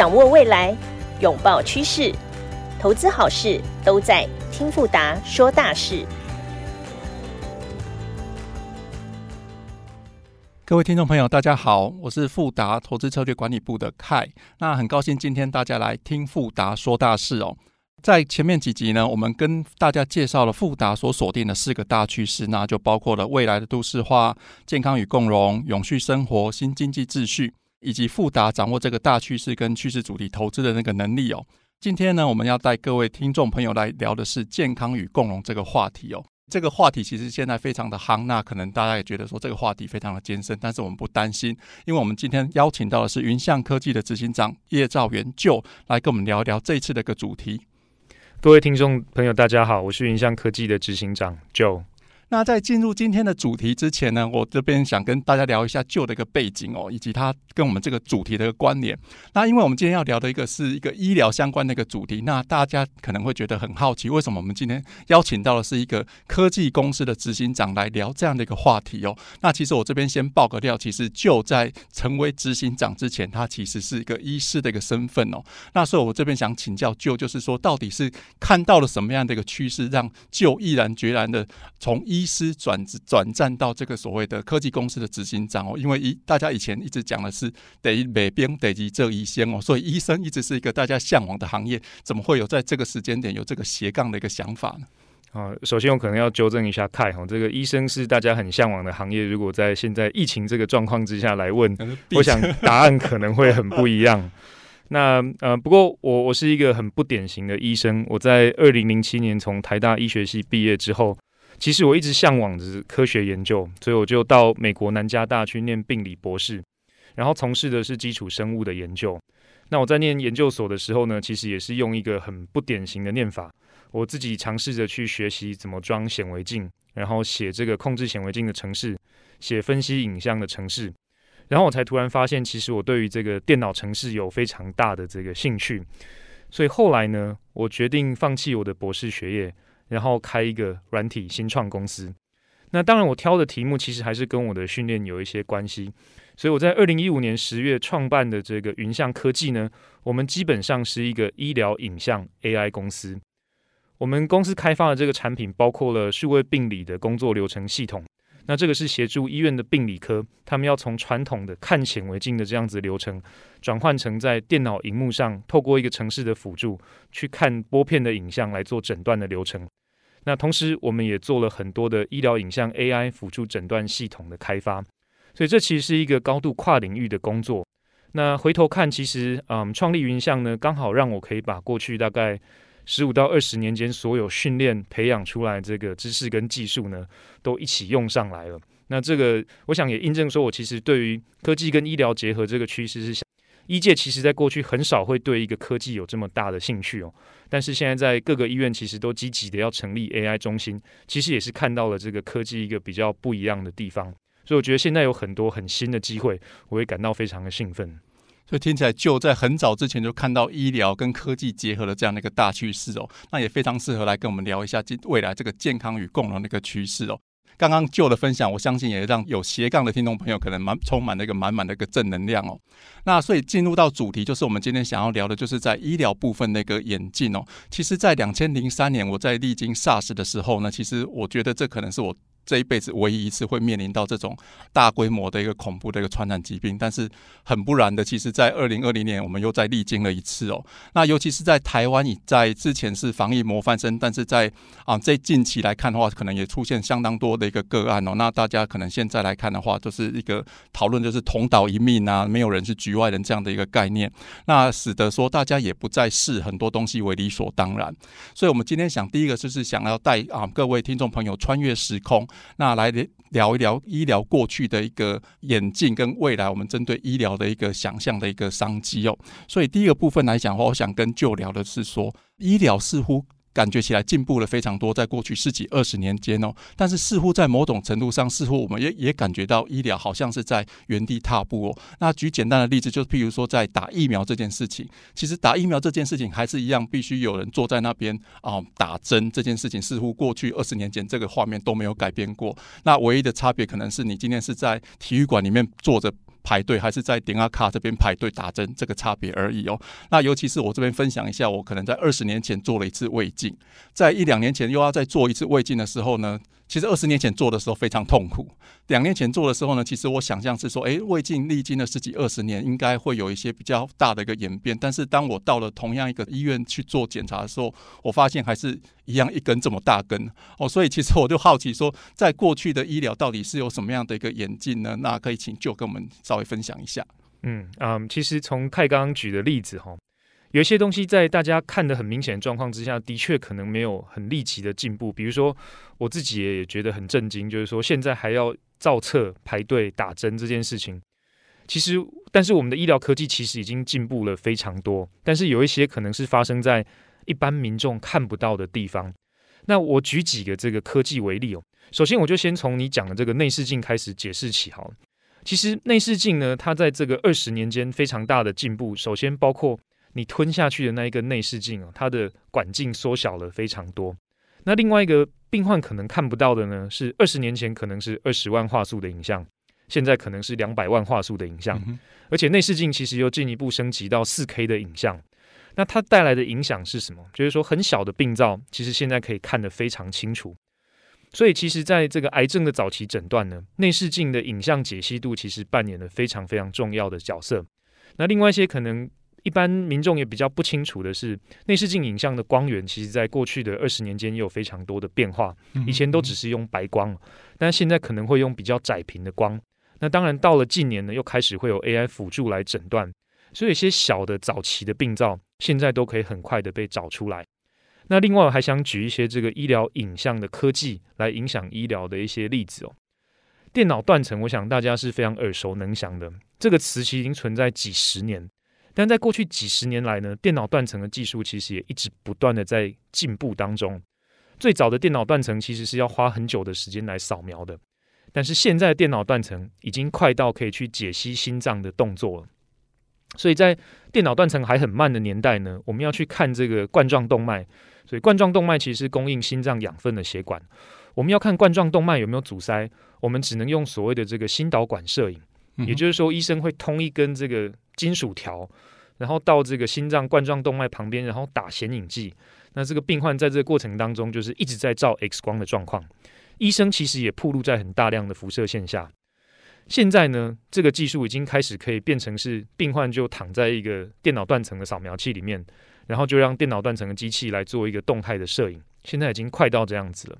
掌握未来，拥抱趋势，投资好事都在听富达说大事。各位听众朋友，大家好，我是富达投资策略管理部的凯。那很高兴今天大家来听富达说大事哦。在前面几集呢，我们跟大家介绍了富达所锁定的四个大趋势，那就包括了未来的都市化、健康与共荣、永续生活、新经济秩序，以及富达掌握这个大趋势跟趋势主题投资的那个能力哦。今天呢，我们要带各位听众朋友来聊的是健康与共融这个话题哦。这个话题其实现在非常的夯，那可能大家也觉得说这个话题非常的艰深，但是我们不担心，因为我们今天邀请到的是云象科技的执行长叶兆元 Joe 来跟我们聊一聊这一次的一个主题。各位听众朋友，大家好，我是云象科技的执行长 Joe。那在进入今天的主题之前呢，我这边想跟大家聊一下旧的一个背景哦，以及他跟我们这个主题的一个关联。那因为我们今天要聊的一个是一个医疗相关的一个主题，那大家可能会觉得很好奇，为什么我们今天邀请到的是一个科技公司的执行长来聊这样的一个话题哦？那其实我这边先爆个料，其实就在成为执行长之前，他其实是一个医师的一个身份哦。那所以我这边想请教旧就是说到底是看到了什么样的一个趋势，让 Joe 毅然决然的从医医师转职转战到这个所谓的科技公司的执行长哦，因为一大家以前一直讲的是得美兵得及这一线哦，所以医生一直是一个大家向往的行业，怎么会有在这个时间点有这个斜杠的一个想法呢？啊，首先我可能要纠正一下凯哈，这个医生是大家很向往的行业，如果在现在疫情这个状况之下来问，我想答案可能会很不一样。那呃，不过我我是一个很不典型的医生，我在二零零七年从台大医学系毕业之后。其实我一直向往的是科学研究，所以我就到美国南加大去念病理博士，然后从事的是基础生物的研究。那我在念研究所的时候呢，其实也是用一个很不典型的念法，我自己尝试着去学习怎么装显微镜，然后写这个控制显微镜的程式，写分析影像的程式，然后我才突然发现，其实我对于这个电脑程式有非常大的这个兴趣。所以后来呢，我决定放弃我的博士学业。然后开一个软体新创公司，那当然我挑的题目其实还是跟我的训练有一些关系，所以我在二零一五年十月创办的这个云象科技呢，我们基本上是一个医疗影像 AI 公司。我们公司开发的这个产品包括了数位病理的工作流程系统，那这个是协助医院的病理科，他们要从传统的看显微镜的这样子流程，转换成在电脑荧幕上透过一个城市的辅助去看玻片的影像来做诊断的流程。那同时，我们也做了很多的医疗影像 AI 辅助诊断系统的开发，所以这其实是一个高度跨领域的工作。那回头看，其实，嗯，创立云象呢，刚好让我可以把过去大概十五到二十年间所有训练培养出来这个知识跟技术呢，都一起用上来了。那这个，我想也印证说我其实对于科技跟医疗结合这个趋势是想。医界其实在过去很少会对一个科技有这么大的兴趣哦，但是现在在各个医院其实都积极的要成立 AI 中心，其实也是看到了这个科技一个比较不一样的地方，所以我觉得现在有很多很新的机会，我会感到非常的兴奋。所以听起来就在很早之前就看到医疗跟科技结合的这样的一个大趋势哦，那也非常适合来跟我们聊一下未来这个健康与共融的一个趋势哦。刚刚旧的分享，我相信也让有斜杠的听众朋友可能满充满了一个满满的一个正能量哦。那所以进入到主题，就是我们今天想要聊的，就是在医疗部分那个演进哦。其实，在两千零三年，我在历经 SARS 的时候呢，其实我觉得这可能是我。这一辈子唯一一次会面临到这种大规模的一个恐怖的一个传染疾病，但是很不然的，其实，在二零二零年我们又在历经了一次哦。那尤其是在台湾，已在之前是防疫模范生，但是在啊这近期来看的话，可能也出现相当多的一个个案哦。那大家可能现在来看的话，就是一个讨论，就是同岛一命啊，没有人是局外人这样的一个概念，那使得说大家也不再视很多东西为理所当然。所以，我们今天想第一个就是想要带啊各位听众朋友穿越时空。那来聊一聊医疗过去的一个演进，跟未来我们针对医疗的一个想象的一个商机哦。所以第一个部分来讲的话，我想跟旧聊的是说，医疗似乎。感觉起来进步了非常多，在过去十几二十年间哦，但是似乎在某种程度上，似乎我们也也感觉到医疗好像是在原地踏步哦。那举简单的例子，就是譬如说在打疫苗这件事情，其实打疫苗这件事情还是一样，必须有人坐在那边啊、打针这件事情，似乎过去二十年前这个画面都没有改变过。那唯一的差别可能是你今天是在体育馆里面坐着。排队，还是在点阿卡这边排队打针这个差别而已哦。那尤其是我这边分享一下，我可能在二十年前做了一次胃镜，在一两年前又要再做一次胃镜的时候呢。其实二十年前做的时候非常痛苦，两年前做的时候呢，其实我想象是说，诶，胃镜历经了十几二十年，应该会有一些比较大的一个演变。但是当我到了同样一个医院去做检查的时候，我发现还是一样一根这么大根哦。所以其实我就好奇说，在过去的医疗到底是有什么样的一个演进呢？那可以请就跟我们稍微分享一下。嗯嗯，其实从泰刚刚举的例子哈。有一些东西在大家看得很明显的状况之下，的确可能没有很立即的进步。比如说，我自己也觉得很震惊，就是说现在还要造册排队打针这件事情。其实，但是我们的医疗科技其实已经进步了非常多。但是有一些可能是发生在一般民众看不到的地方。那我举几个这个科技为例哦。首先，我就先从你讲的这个内视镜开始解释起好了。其实内视镜呢，它在这个二十年间非常大的进步。首先包括你吞下去的那一个内视镜啊，它的管径缩小了非常多。那另外一个病患可能看不到的呢，是二十年前可能是二十万画素的影像，现在可能是两百万画素的影像。嗯、而且内视镜其实又进一步升级到四 K 的影像。那它带来的影响是什么？就是说很小的病灶，其实现在可以看得非常清楚。所以其实在这个癌症的早期诊断呢，内视镜的影像解析度其实扮演了非常非常重要的角色。那另外一些可能。一般民众也比较不清楚的是，内视镜影像的光源，其实在过去的二十年间也有非常多的变化。以前都只是用白光，但现在可能会用比较窄频的光。那当然到了近年呢，又开始会有 AI 辅助来诊断，所以一些小的早期的病灶，现在都可以很快的被找出来。那另外我还想举一些这个医疗影像的科技来影响医疗的一些例子哦。电脑断层，我想大家是非常耳熟能详的，这个词其实已经存在几十年。但在过去几十年来呢，电脑断层的技术其实也一直不断的在进步当中。最早的电脑断层其实是要花很久的时间来扫描的，但是现在的电脑断层已经快到可以去解析心脏的动作了。所以在电脑断层还很慢的年代呢，我们要去看这个冠状动脉。所以冠状动脉其实是供应心脏养分的血管。我们要看冠状动脉有没有阻塞，我们只能用所谓的这个心导管摄影，也就是说医生会通一根这个。金属条，然后到这个心脏冠状动脉旁边，然后打显影剂。那这个病患在这个过程当中，就是一直在照 X 光的状况。医生其实也暴露在很大量的辐射线下。现在呢，这个技术已经开始可以变成是病患就躺在一个电脑断层的扫描器里面，然后就让电脑断层的机器来做一个动态的摄影。现在已经快到这样子了。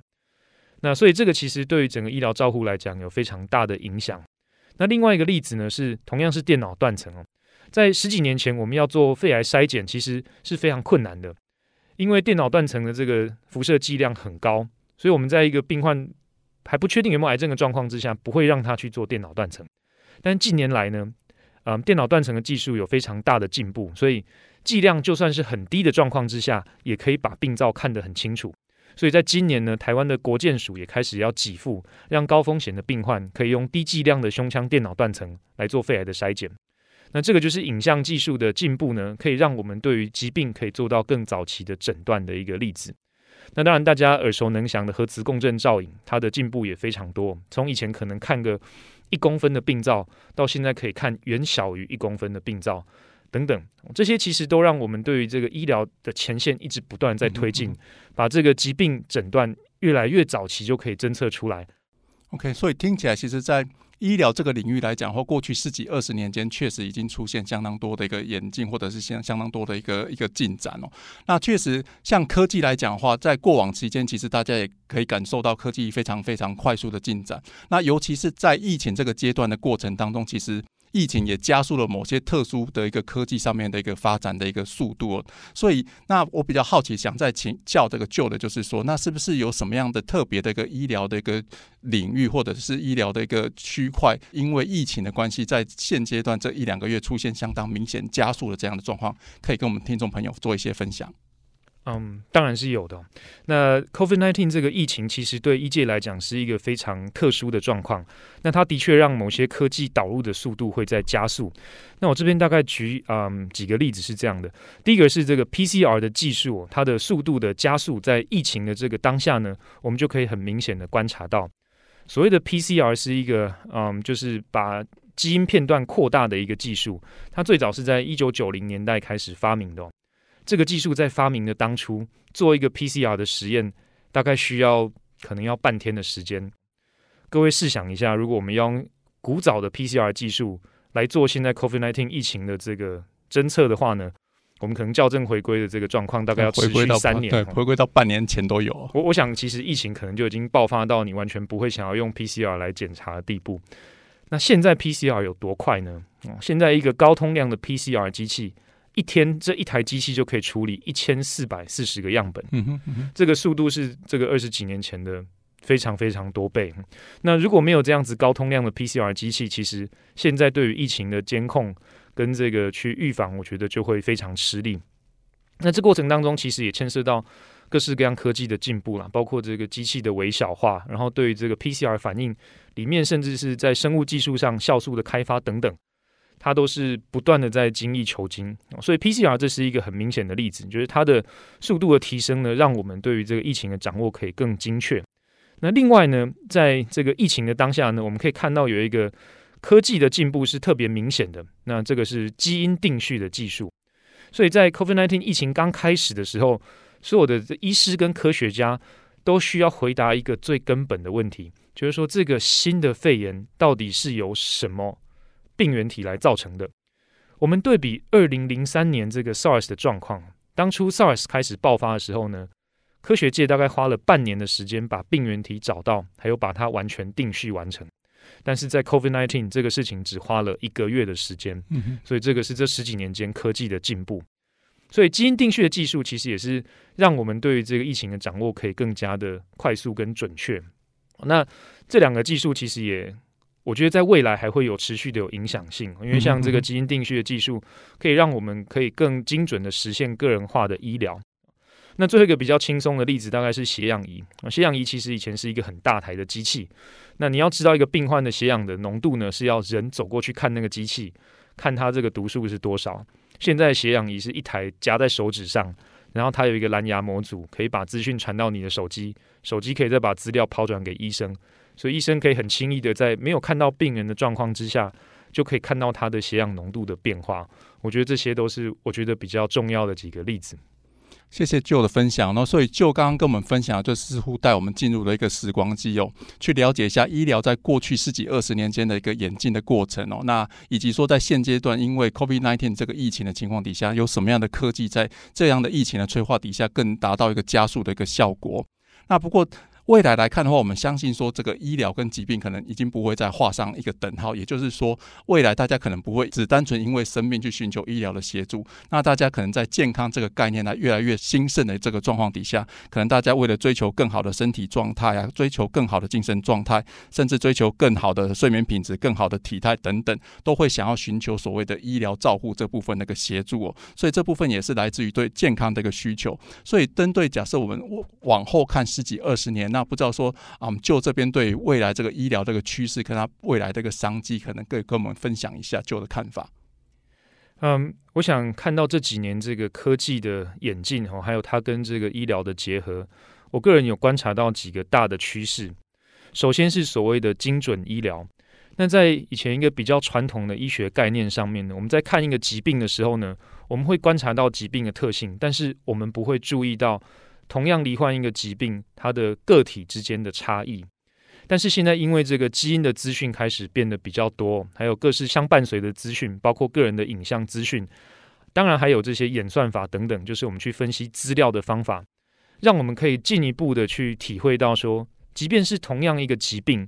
那所以这个其实对于整个医疗照护来讲有非常大的影响。那另外一个例子呢，是同样是电脑断层哦。在十几年前，我们要做肺癌筛检，其实是非常困难的，因为电脑断层的这个辐射剂量很高，所以我们在一个病患还不确定有没有癌症的状况之下，不会让他去做电脑断层。但近年来呢，嗯、电脑断层的技术有非常大的进步，所以剂量就算是很低的状况之下，也可以把病灶看得很清楚。所以在今年呢，台湾的国健署也开始要给付，让高风险的病患可以用低剂量的胸腔电脑断层来做肺癌的筛检。那这个就是影像技术的进步呢，可以让我们对于疾病可以做到更早期的诊断的一个例子。那当然，大家耳熟能详的核磁共振造影，它的进步也非常多。从以前可能看个一公分的病灶，到现在可以看远小于一公分的病灶，等等，这些其实都让我们对于这个医疗的前线一直不断在推进，把这个疾病诊断越来越早期就可以侦测出来。OK，所以听起来，其实，在医疗这个领域来讲，或过去十几二十年间，确实已经出现相当多的一个演进，或者是相相当多的一个一个进展哦。那确实，像科技来讲的话，在过往期间，其实大家也可以感受到科技非常非常快速的进展。那尤其是在疫情这个阶段的过程当中，其实。疫情也加速了某些特殊的一个科技上面的一个发展的一个速度哦，所以那我比较好奇，想再请教这个旧的就是说，那是不是有什么样的特别的一个医疗的一个领域，或者是医疗的一个区块，因为疫情的关系，在现阶段这一两个月出现相当明显加速的这样的状况，可以跟我们听众朋友做一些分享。嗯，当然是有的。那 COVID-19 这个疫情其实对医界来讲是一个非常特殊的状况。那它的确让某些科技导入的速度会在加速。那我这边大概举嗯几个例子是这样的。第一个是这个 PCR 的技术，它的速度的加速，在疫情的这个当下呢，我们就可以很明显的观察到。所谓的 PCR 是一个嗯，就是把基因片段扩大的一个技术，它最早是在一九九零年代开始发明的。这个技术在发明的当初，做一个 PCR 的实验，大概需要可能要半天的时间。各位试想一下，如果我们要用古早的 PCR 技术来做现在 COVID-19 疫情的这个侦测的话呢，我们可能校正回归的这个状况大概要持续三年，对，回归到半年前都有。我我想，其实疫情可能就已经爆发到你完全不会想要用 PCR 来检查的地步。那现在 PCR 有多快呢？现在一个高通量的 PCR 机器，一天这一台机器就可以处理一千四百四十个样本。嗯哼嗯哼，这个速度是这个二十几年前的。非常非常多倍。那如果没有这样子高通量的 PCR 机器，其实现在对于疫情的监控跟这个去预防，我觉得就会非常吃力。那这过程当中，其实也牵涉到各式各样科技的进步啦，包括这个机器的微小化，然后对于这个 PCR 反应里面，甚至是在生物技术上酵素的开发等等，它都是不断的在精益求精。所以 PCR 这是一个很明显的例子，就是它的速度的提升呢，让我们对于这个疫情的掌握可以更精确。那另外呢，在这个疫情的当下呢，我们可以看到有一个科技的进步是特别明显的。那这个是基因定序的技术。所以在 COVID-19 疫情刚开始的时候，所有的医师跟科学家都需要回答一个最根本的问题，就是说这个新的肺炎到底是由什么病原体来造成的？我们对比二零零三年这个 SARS 的状况，当初 SARS 开始爆发的时候呢，科学界大概花了半年的时间把病原体找到，还有把它完全定序完成。但是在 COVID-19 这个事情只花了一个月的时间，嗯，所以这个是这十几年间科技的进步。所以基因定序的技术其实也是让我们对于这个疫情的掌握可以更加的快速跟准确。那这两个技术其实也，我觉得在未来还会有持续的有影响性，因为像这个基因定序的技术，可以让我们可以更精准的实现个人化的医疗。那最后一个比较轻松的例子，大概是血氧仪。血氧仪其实以前是一个很大台的机器。那你要知道一个病患的血氧的浓度呢，是要人走过去看那个机器，看它这个读数是多少。现在血氧仪是一台夹在手指上，然后它有一个蓝牙模组，可以把资讯传到你的手机，手机可以再把资料抛转给医生，所以医生可以很轻易的在没有看到病人的状况之下，就可以看到他的血氧浓度的变化。我觉得这些都是我觉得比较重要的几个例子。谢谢旧的分享，那所以旧刚刚跟我们分享，就似乎带我们进入了一个时光机哦，去了解一下医疗在过去十几二十年间的一个演进的过程哦，那以及说在现阶段，因为 COVID-19 这个疫情的情况底下，有什么样的科技在这样的疫情的催化底下，更达到一个加速的一个效果。那不过。未来来看的话，我们相信说这个医疗跟疾病可能已经不会再画上一个等号，也就是说，未来大家可能不会只单纯因为生病去寻求医疗的协助。那大家可能在健康这个概念呢越来越兴盛的这个状况底下，可能大家为了追求更好的身体状态啊，追求更好的精神状态，甚至追求更好的睡眠品质、更好的体态等等，都会想要寻求所谓的医疗照护这部分的一个协助哦。所以这部分也是来自于对健康的一个需求。所以针对假设我们往后看十几二十年，那那不知道说，啊，我们，就这边对未来这个医疗这个趋势，跟他未来这个商机，可能可以跟我们分享一下就的看法。嗯，我想看到这几年这个科技的演进哦，还有它跟这个医疗的结合，我个人有观察到几个大的趋势。首先是所谓的精准医疗。那在以前一个比较传统的医学概念上面呢，我们在看一个疾病的时候呢，我们会观察到疾病的特性，但是我们不会注意到。同样罹患一个疾病，它的个体之间的差异。但是现在因为这个基因的资讯开始变得比较多，还有各式相伴随的资讯，包括个人的影像资讯，当然还有这些演算法等等，就是我们去分析资料的方法，让我们可以进一步的去体会到说，即便是同样一个疾病，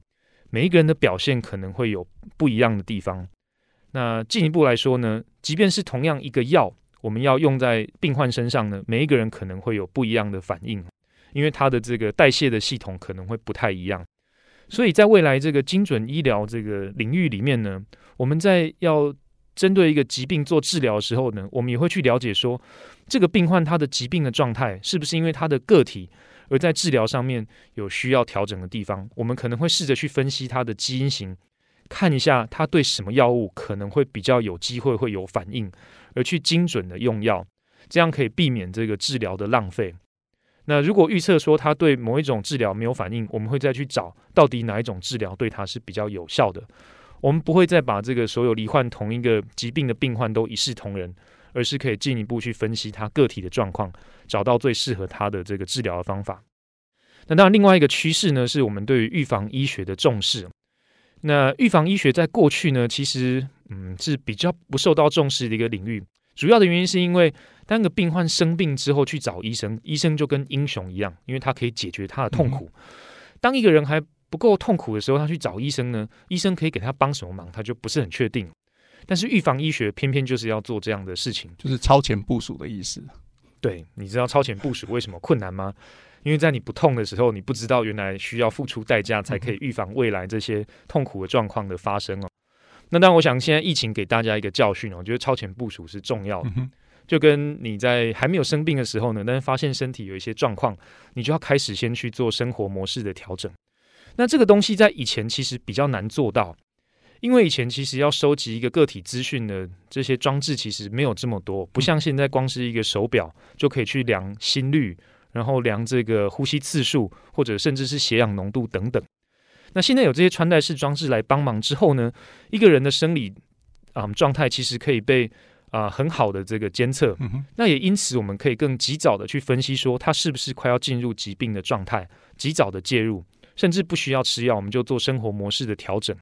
每一个人的表现可能会有不一样的地方。那进一步来说呢，即便是同样一个药。我们要用在病患身上呢，每一个人可能会有不一样的反应，因为他的这个代谢的系统可能会不太一样。所以在未来这个精准医疗这个领域里面呢，我们在要针对一个疾病做治疗的时候呢，我们也会去了解说，这个病患他的疾病的状态是不是因为他的个体而在治疗上面有需要调整的地方。我们可能会试着去分析他的基因型，看一下他对什么药物可能会比较有机会会有反应。而去精准的用药，这样可以避免这个治疗的浪费。那如果预测说他对某一种治疗没有反应，我们会再去找到底哪一种治疗对他是比较有效的。我们不会再把这个所有罹患同一个疾病的病患都一视同仁，而是可以进一步去分析他个体的状况，找到最适合他的这个治疗的方法。那当然，另外一个趋势呢，是我们对于预防医学的重视。那预防医学在过去呢，其实嗯是比较不受到重视的一个领域。主要的原因是因为当个病患生病之后去找医生，医生就跟英雄一样，因为他可以解决他的痛苦。当一个人还不够痛苦的时候，他去找医生呢，医生可以给他帮什么忙，他就不是很确定。但是预防医学偏偏就是要做这样的事情，就是超前部署的意思。对，你知道超前部署为什么困难吗？因为在你不痛的时候，你不知道原来需要付出代价才可以预防未来这些痛苦的状况的发生哦。那当然，我想现在疫情给大家一个教训哦，我觉得超前部署是重要的。就跟你在还没有生病的时候呢，但是发现身体有一些状况，你就要开始先去做生活模式的调整。那这个东西在以前其实比较难做到，因为以前其实要收集一个个体资讯的这些装置其实没有这么多，不像现在光是一个手表就可以去量心率。然后量这个呼吸次数，或者甚至是血氧浓度等等。那现在有这些穿戴式装置来帮忙之后呢，一个人的生理啊、嗯、状态其实可以被啊、呃、很好的这个监测。嗯、那也因此我们可以更及早的去分析说他是不是快要进入疾病的状态，及早的介入，甚至不需要吃药，我们就做生活模式的调整，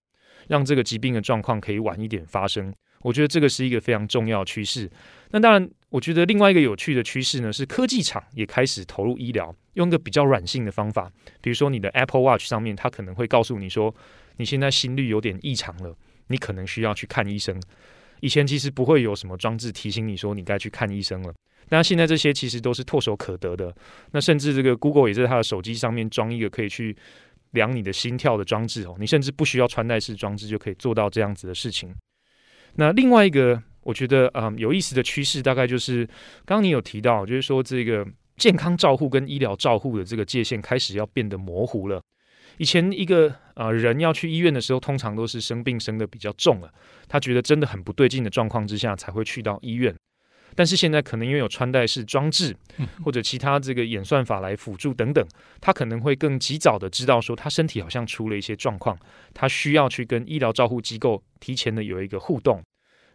让这个疾病的状况可以晚一点发生。我觉得这个是一个非常重要的趋势。那当然，我觉得另外一个有趣的趋势呢，是科技厂也开始投入医疗，用一个比较软性的方法，比如说你的 Apple Watch 上面，它可能会告诉你说，你现在心率有点异常了，你可能需要去看医生。以前其实不会有什么装置提醒你说你该去看医生了，那现在这些其实都是唾手可得的。那甚至这个 Google 也在它的手机上面装一个可以去量你的心跳的装置哦，你甚至不需要穿戴式装置就可以做到这样子的事情。那另外一个，我觉得嗯有意思的趋势，大概就是刚刚你有提到，就是说这个健康照护跟医疗照护的这个界限开始要变得模糊了。以前一个呃人要去医院的时候，通常都是生病生的比较重了，他觉得真的很不对劲的状况之下才会去到医院。但是现在可能因为有穿戴式装置或者其他这个演算法来辅助等等，他可能会更及早的知道说他身体好像出了一些状况，他需要去跟医疗照护机构提前的有一个互动。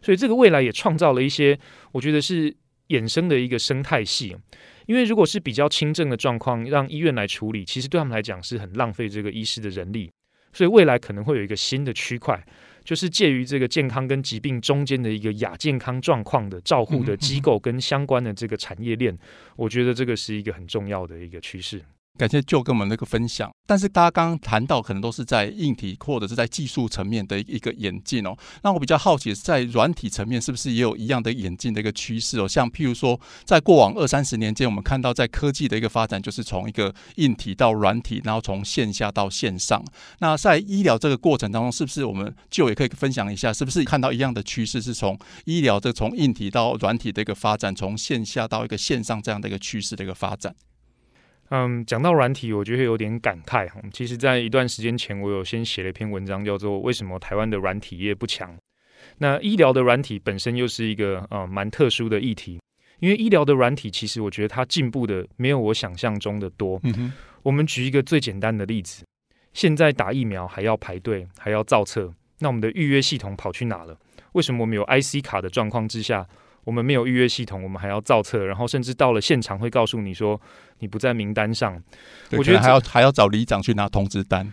所以这个未来也创造了一些我觉得是衍生的一个生态系。因为如果是比较轻症的状况让医院来处理，其实对他们来讲是很浪费这个医师的人力。所以未来可能会有一个新的区块。就是介于这个健康跟疾病中间的一个亚健康状况的照护的机构跟相关的这个产业链，我觉得这个是一个很重要的一个趋势。感谢舅跟我们那个分享，但是大家刚刚谈到可能都是在硬体或者是在技术层面的一个演进哦。那我比较好奇在软体层面是不是也有一样的演进的一个趋势哦？像譬如说，在过往二三十年间，我们看到在科技的一个发展，就是从一个硬体到软体，然后从线下到线上。那在医疗这个过程当中，是不是我们就也可以分享一下，是不是看到一样的趋势，是从医疗的从硬体到软体的一个发展，从线下到一个线上这样的一个趋势的一个发展？嗯，讲到软体，我觉得有点感慨。其实，在一段时间前，我有先写了一篇文章，叫做《为什么台湾的软体业不强》。那医疗的软体本身又是一个呃蛮特殊的议题，因为医疗的软体其实我觉得它进步的没有我想象中的多。嗯哼。我们举一个最简单的例子，现在打疫苗还要排队，还要造册，那我们的预约系统跑去哪了？为什么我们有 IC 卡的状况之下，我们没有预约系统，我们还要造册，然后甚至到了现场会告诉你说你不在名单上。我觉得还要还要找里长去拿通知单。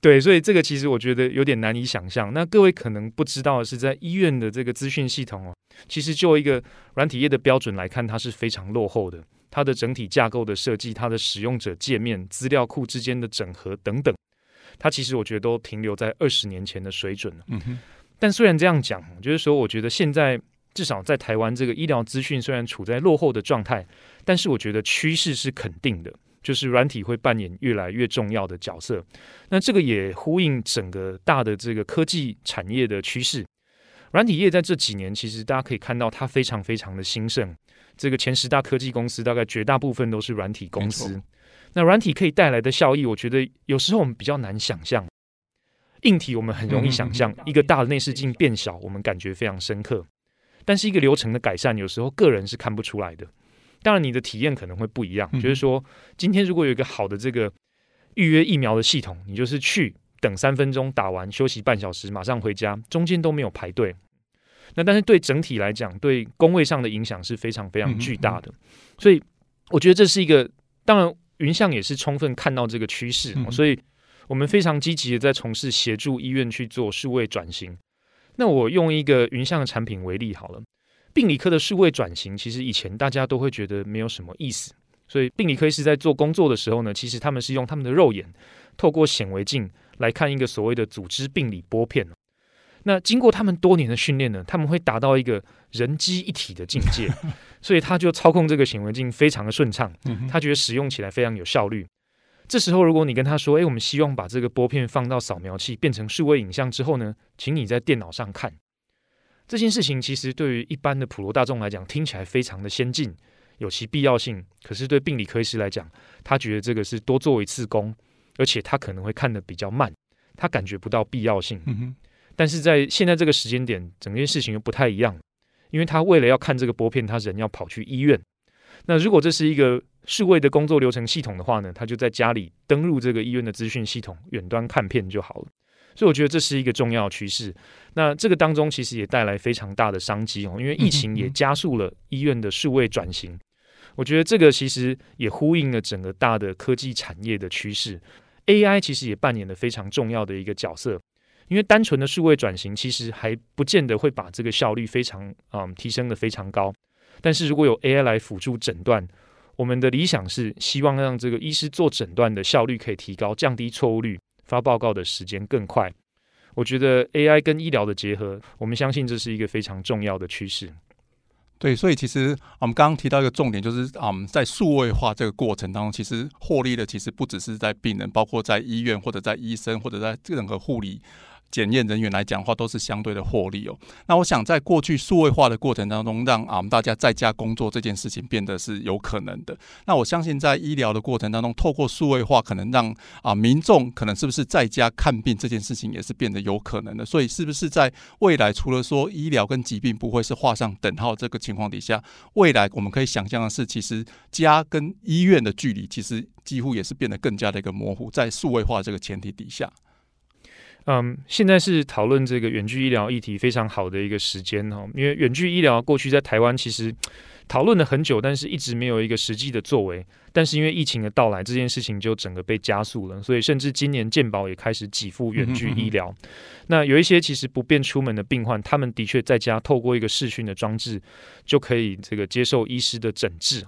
对，所以这个其实我觉得有点难以想象。那各位可能不知道的是，在医院的这个资讯系统哦，其实就一个软体业的标准来看，它是非常落后的。它的整体架构的设计、它的使用者界面、资料库之间的整合等等，它其实我觉得都停留在二十年前的水准。嗯哼。但虽然这样讲，就是说，我觉得现在。至少在台湾，这个医疗资讯虽然处在落后的状态，但是我觉得趋势是肯定的，就是软体会扮演越来越重要的角色。那这个也呼应整个大的这个科技产业的趋势。软体业在这几年，其实大家可以看到它非常非常的兴盛。这个前十大科技公司，大概绝大部分都是软体公司。那软体可以带来的效益，我觉得有时候我们比较难想象。硬体我们很容易想象，一个大的内视镜变小，我们感觉非常深刻。但是一个流程的改善，有时候个人是看不出来的。当然，你的体验可能会不一样。就是说，今天如果有一个好的这个预约疫苗的系统，你就是去等三分钟打完，休息半小时，马上回家，中间都没有排队。那但是对整体来讲，对工位上的影响是非常非常巨大的。所以我觉得这是一个，当然云象也是充分看到这个趋势，所以我们非常积极的在从事协助医院去做数位转型。那我用一个云象的产品为例好了，病理科的数位转型，其实以前大家都会觉得没有什么意思。所以病理科医师在做工作的时候呢，其实他们是用他们的肉眼，透过显微镜来看一个所谓的组织病理玻片。那经过他们多年的训练呢，他们会达到一个人机一体的境界，所以他就操控这个显微镜非常的顺畅，他觉得使用起来非常有效率。这时候如果你跟他说：“诶，我们希望把这个玻片放到扫描器变成数位影像之后呢，请你在电脑上看。”这件事情其实对于一般的普罗大众来讲，听起来非常的先进。有其必要性，可是对病理科医师来讲，他觉得这个是多做一次工，而且他可能会看得比较慢，他感觉不到必要性。嗯哼。但是在现在这个时间点，整件事情又不太一样，因为他为了要看这个玻片，他人要跑去医院。那如果这是一个数位的工作流程系统的话呢，他就在家里登录这个医院的资讯系统，远端看片就好了。所以我觉得这是一个重要趋势。那这个当中其实也带来非常大的商机哦，因为疫情也加速了医院的数位转型。我觉得这个其实也呼应了整个大的科技产业的趋势，AI 其实也扮演了非常重要的一个角色。因为单纯的数位转型其实还不见得会把这个效率非常嗯提升得非常高，但是如果有 AI 来辅助诊断，我们的理想是希望让这个医师做诊断的效率可以提高，降低错误率，发报告的时间更快。我觉得 AI 跟医疗的结合，我们相信这是一个非常重要的趋势。对，所以其实我们刚刚提到一个重点，就是嗯，在数位化这个过程当中，其实获利的其实不只是在病人，包括在医院或者在医生或者在任何护理。检验人员来讲的话，都是相对的获利哦。那我想，在过去数位化的过程当中，让啊我们大家在家工作这件事情变得是有可能的。那我相信，在医疗的过程当中，透过数位化，可能让啊民众可能是不是在家看病这件事情也是变得有可能的。所以，是不是在未来，除了说医疗跟疾病不会是画上等号这个情况底下，未来我们可以想象的是，其实家跟医院的距离其实几乎也是变得更加的一个模糊，在数位化这个前提底下。嗯，现在是讨论这个远距医疗议题非常好的一个时间哈，因为远距医疗过去在台湾其实讨论了很久，但是一直没有一个实际的作为。但是因为疫情的到来，这件事情就整个被加速了，所以甚至今年健保也开始给付远距医疗。那有一些其实不便出门的病患，他们的确在家透过一个视讯的装置就可以这个接受医师的诊治。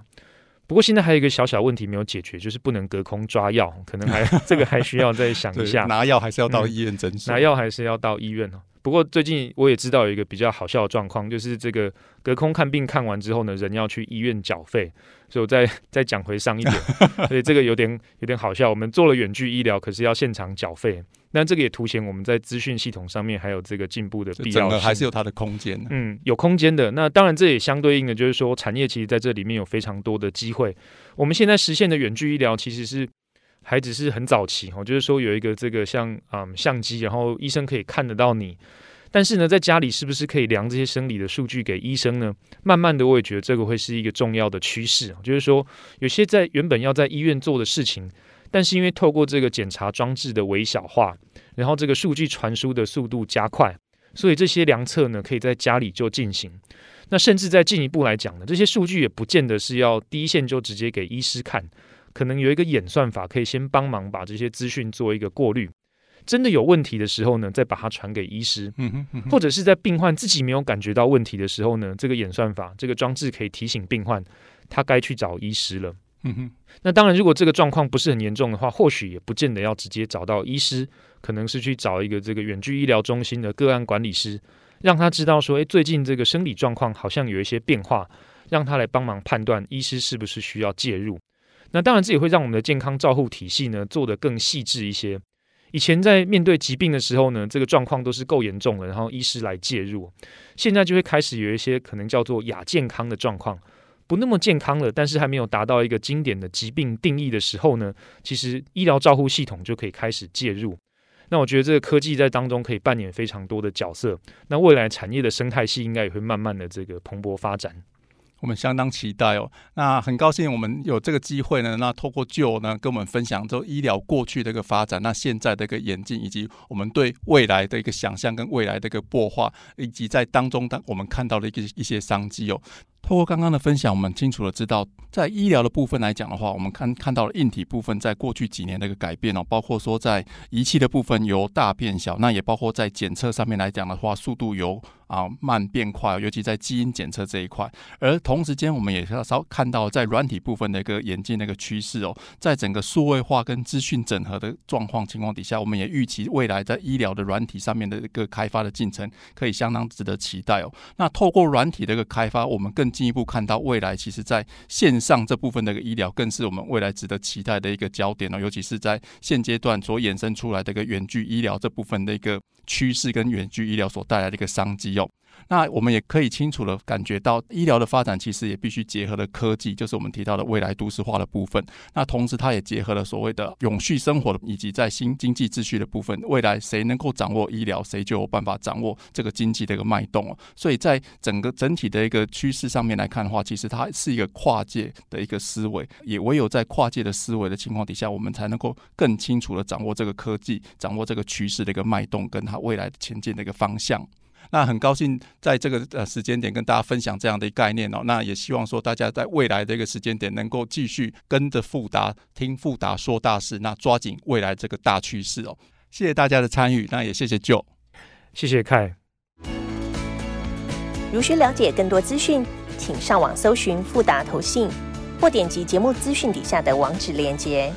不过现在还有一个小小问题没有解决，就是不能隔空抓药，可能还 这个还需要再想一下。拿药还是要到医院诊所，嗯，拿药还是要到医院哦。不过最近我也知道有一个比较好笑的状况，就是这个隔空看病看完之后呢，人要去医院缴费，所以我再 再讲回上一点，所以这个有点有点好笑。我们做了远距医疗，可是要现场缴费，那这个也凸显我们在资讯系统上面还有这个进步的必要性，还是有它的空间。嗯，有空间的。那当然这也相对应的，就是说产业其实在这里面有非常多的机会。我们现在实现的远距医疗其实是。还只是很早期哦，就是说有一个这个像嗯相机，然后医生可以看得到你，但是呢，在家里是不是可以量这些生理的数据给医生呢？慢慢的，我也觉得这个会是一个重要的趋势，就是说有些在原本要在医院做的事情，但是因为透过这个检查装置的微小化，然后这个数据传输的速度加快，所以这些量测呢可以在家里就进行。那甚至再进一步来讲呢，这些数据也不见得是要第一线就直接给医师看。可能有一个演算法可以先帮忙把这些资讯做一个过滤，真的有问题的时候呢，再把它传给医师，或者是在病患自己没有感觉到问题的时候呢，这个演算法这个装置可以提醒病患他该去找医师了。那当然，如果这个状况不是很严重的话，或许也不见得要直接找到医师，可能是去找一个这个远距医疗中心的个案管理师，让他知道说，诶，最近这个生理状况好像有一些变化，让他来帮忙判断医师是不是需要介入。那当然，这也会让我们的健康照护体系呢做得更细致一些。以前在面对疾病的时候呢，这个状况都是够严重了，然后医师来介入。现在就会开始有一些可能叫做亚健康的状况，不那么健康了，但是还没有达到一个经典的疾病定义的时候呢，其实医疗照护系统就可以开始介入。那我觉得这个科技在当中可以扮演非常多的角色。那未来产业的生态系应该也会慢慢的这个蓬勃发展。我们相当期待哦。那很高兴我们有这个机会呢，那透过 Joe 呢跟我们分享这医疗过去的一个发展，那现在的一个演进，以及我们对未来的一个想象跟未来的一个擘画，以及在当中当我们看到的一个一些商机哦。透过刚刚的分享，我们清楚的知道，在医疗的部分来讲的话，我们看看到了硬体部分在过去几年的一个改变哦，包括说在仪器的部分由大变小，那也包括在检测上面来讲的话，速度由啊慢变快，尤其在基因检测这一块。而同时间，我们也要稍看到在软体部分的一个演进的一个趋势哦，在整个数位化跟资讯整合的状况情况底下，我们也预期未来在医疗的软体上面的一个开发的进程，可以相当值得期待哦。那透过软体的一个开发，我们更进一步看到未来，其实在线上这部分的一个医疗，更是我们未来值得期待的一个焦点哦。尤其是在现阶段所衍生出来的一个远距医疗这部分的一个趋势，跟远距医疗所带来的一个商机哦。那我们也可以清楚的感觉到，医疗的发展其实也必须结合了科技，就是我们提到的未来都市化的部分。那同时，它也结合了所谓的永续生活的，以及在新经济秩序的部分。未来谁能够掌握医疗，谁就有办法掌握这个经济的一个脉动哦。所以在整个整体的一个趋势上面来看的话，其实它是一个跨界的一个思维。也唯有在跨界的思维的情况底下，我们才能够更清楚的掌握这个科技，掌握这个趋势的一个脉动，跟它未来的前进的一个方向。那很高兴在这个呃时间点跟大家分享这样的概念哦。那也希望说大家在未来的一个时间点能够继续跟着富达听富达说大事，那抓紧未来这个大趋势哦。谢谢大家的参与，那也谢谢 Joe，谢谢凯。如需了解更多资讯，请上网搜寻富达投信，或点击节目资讯底下的网址链接。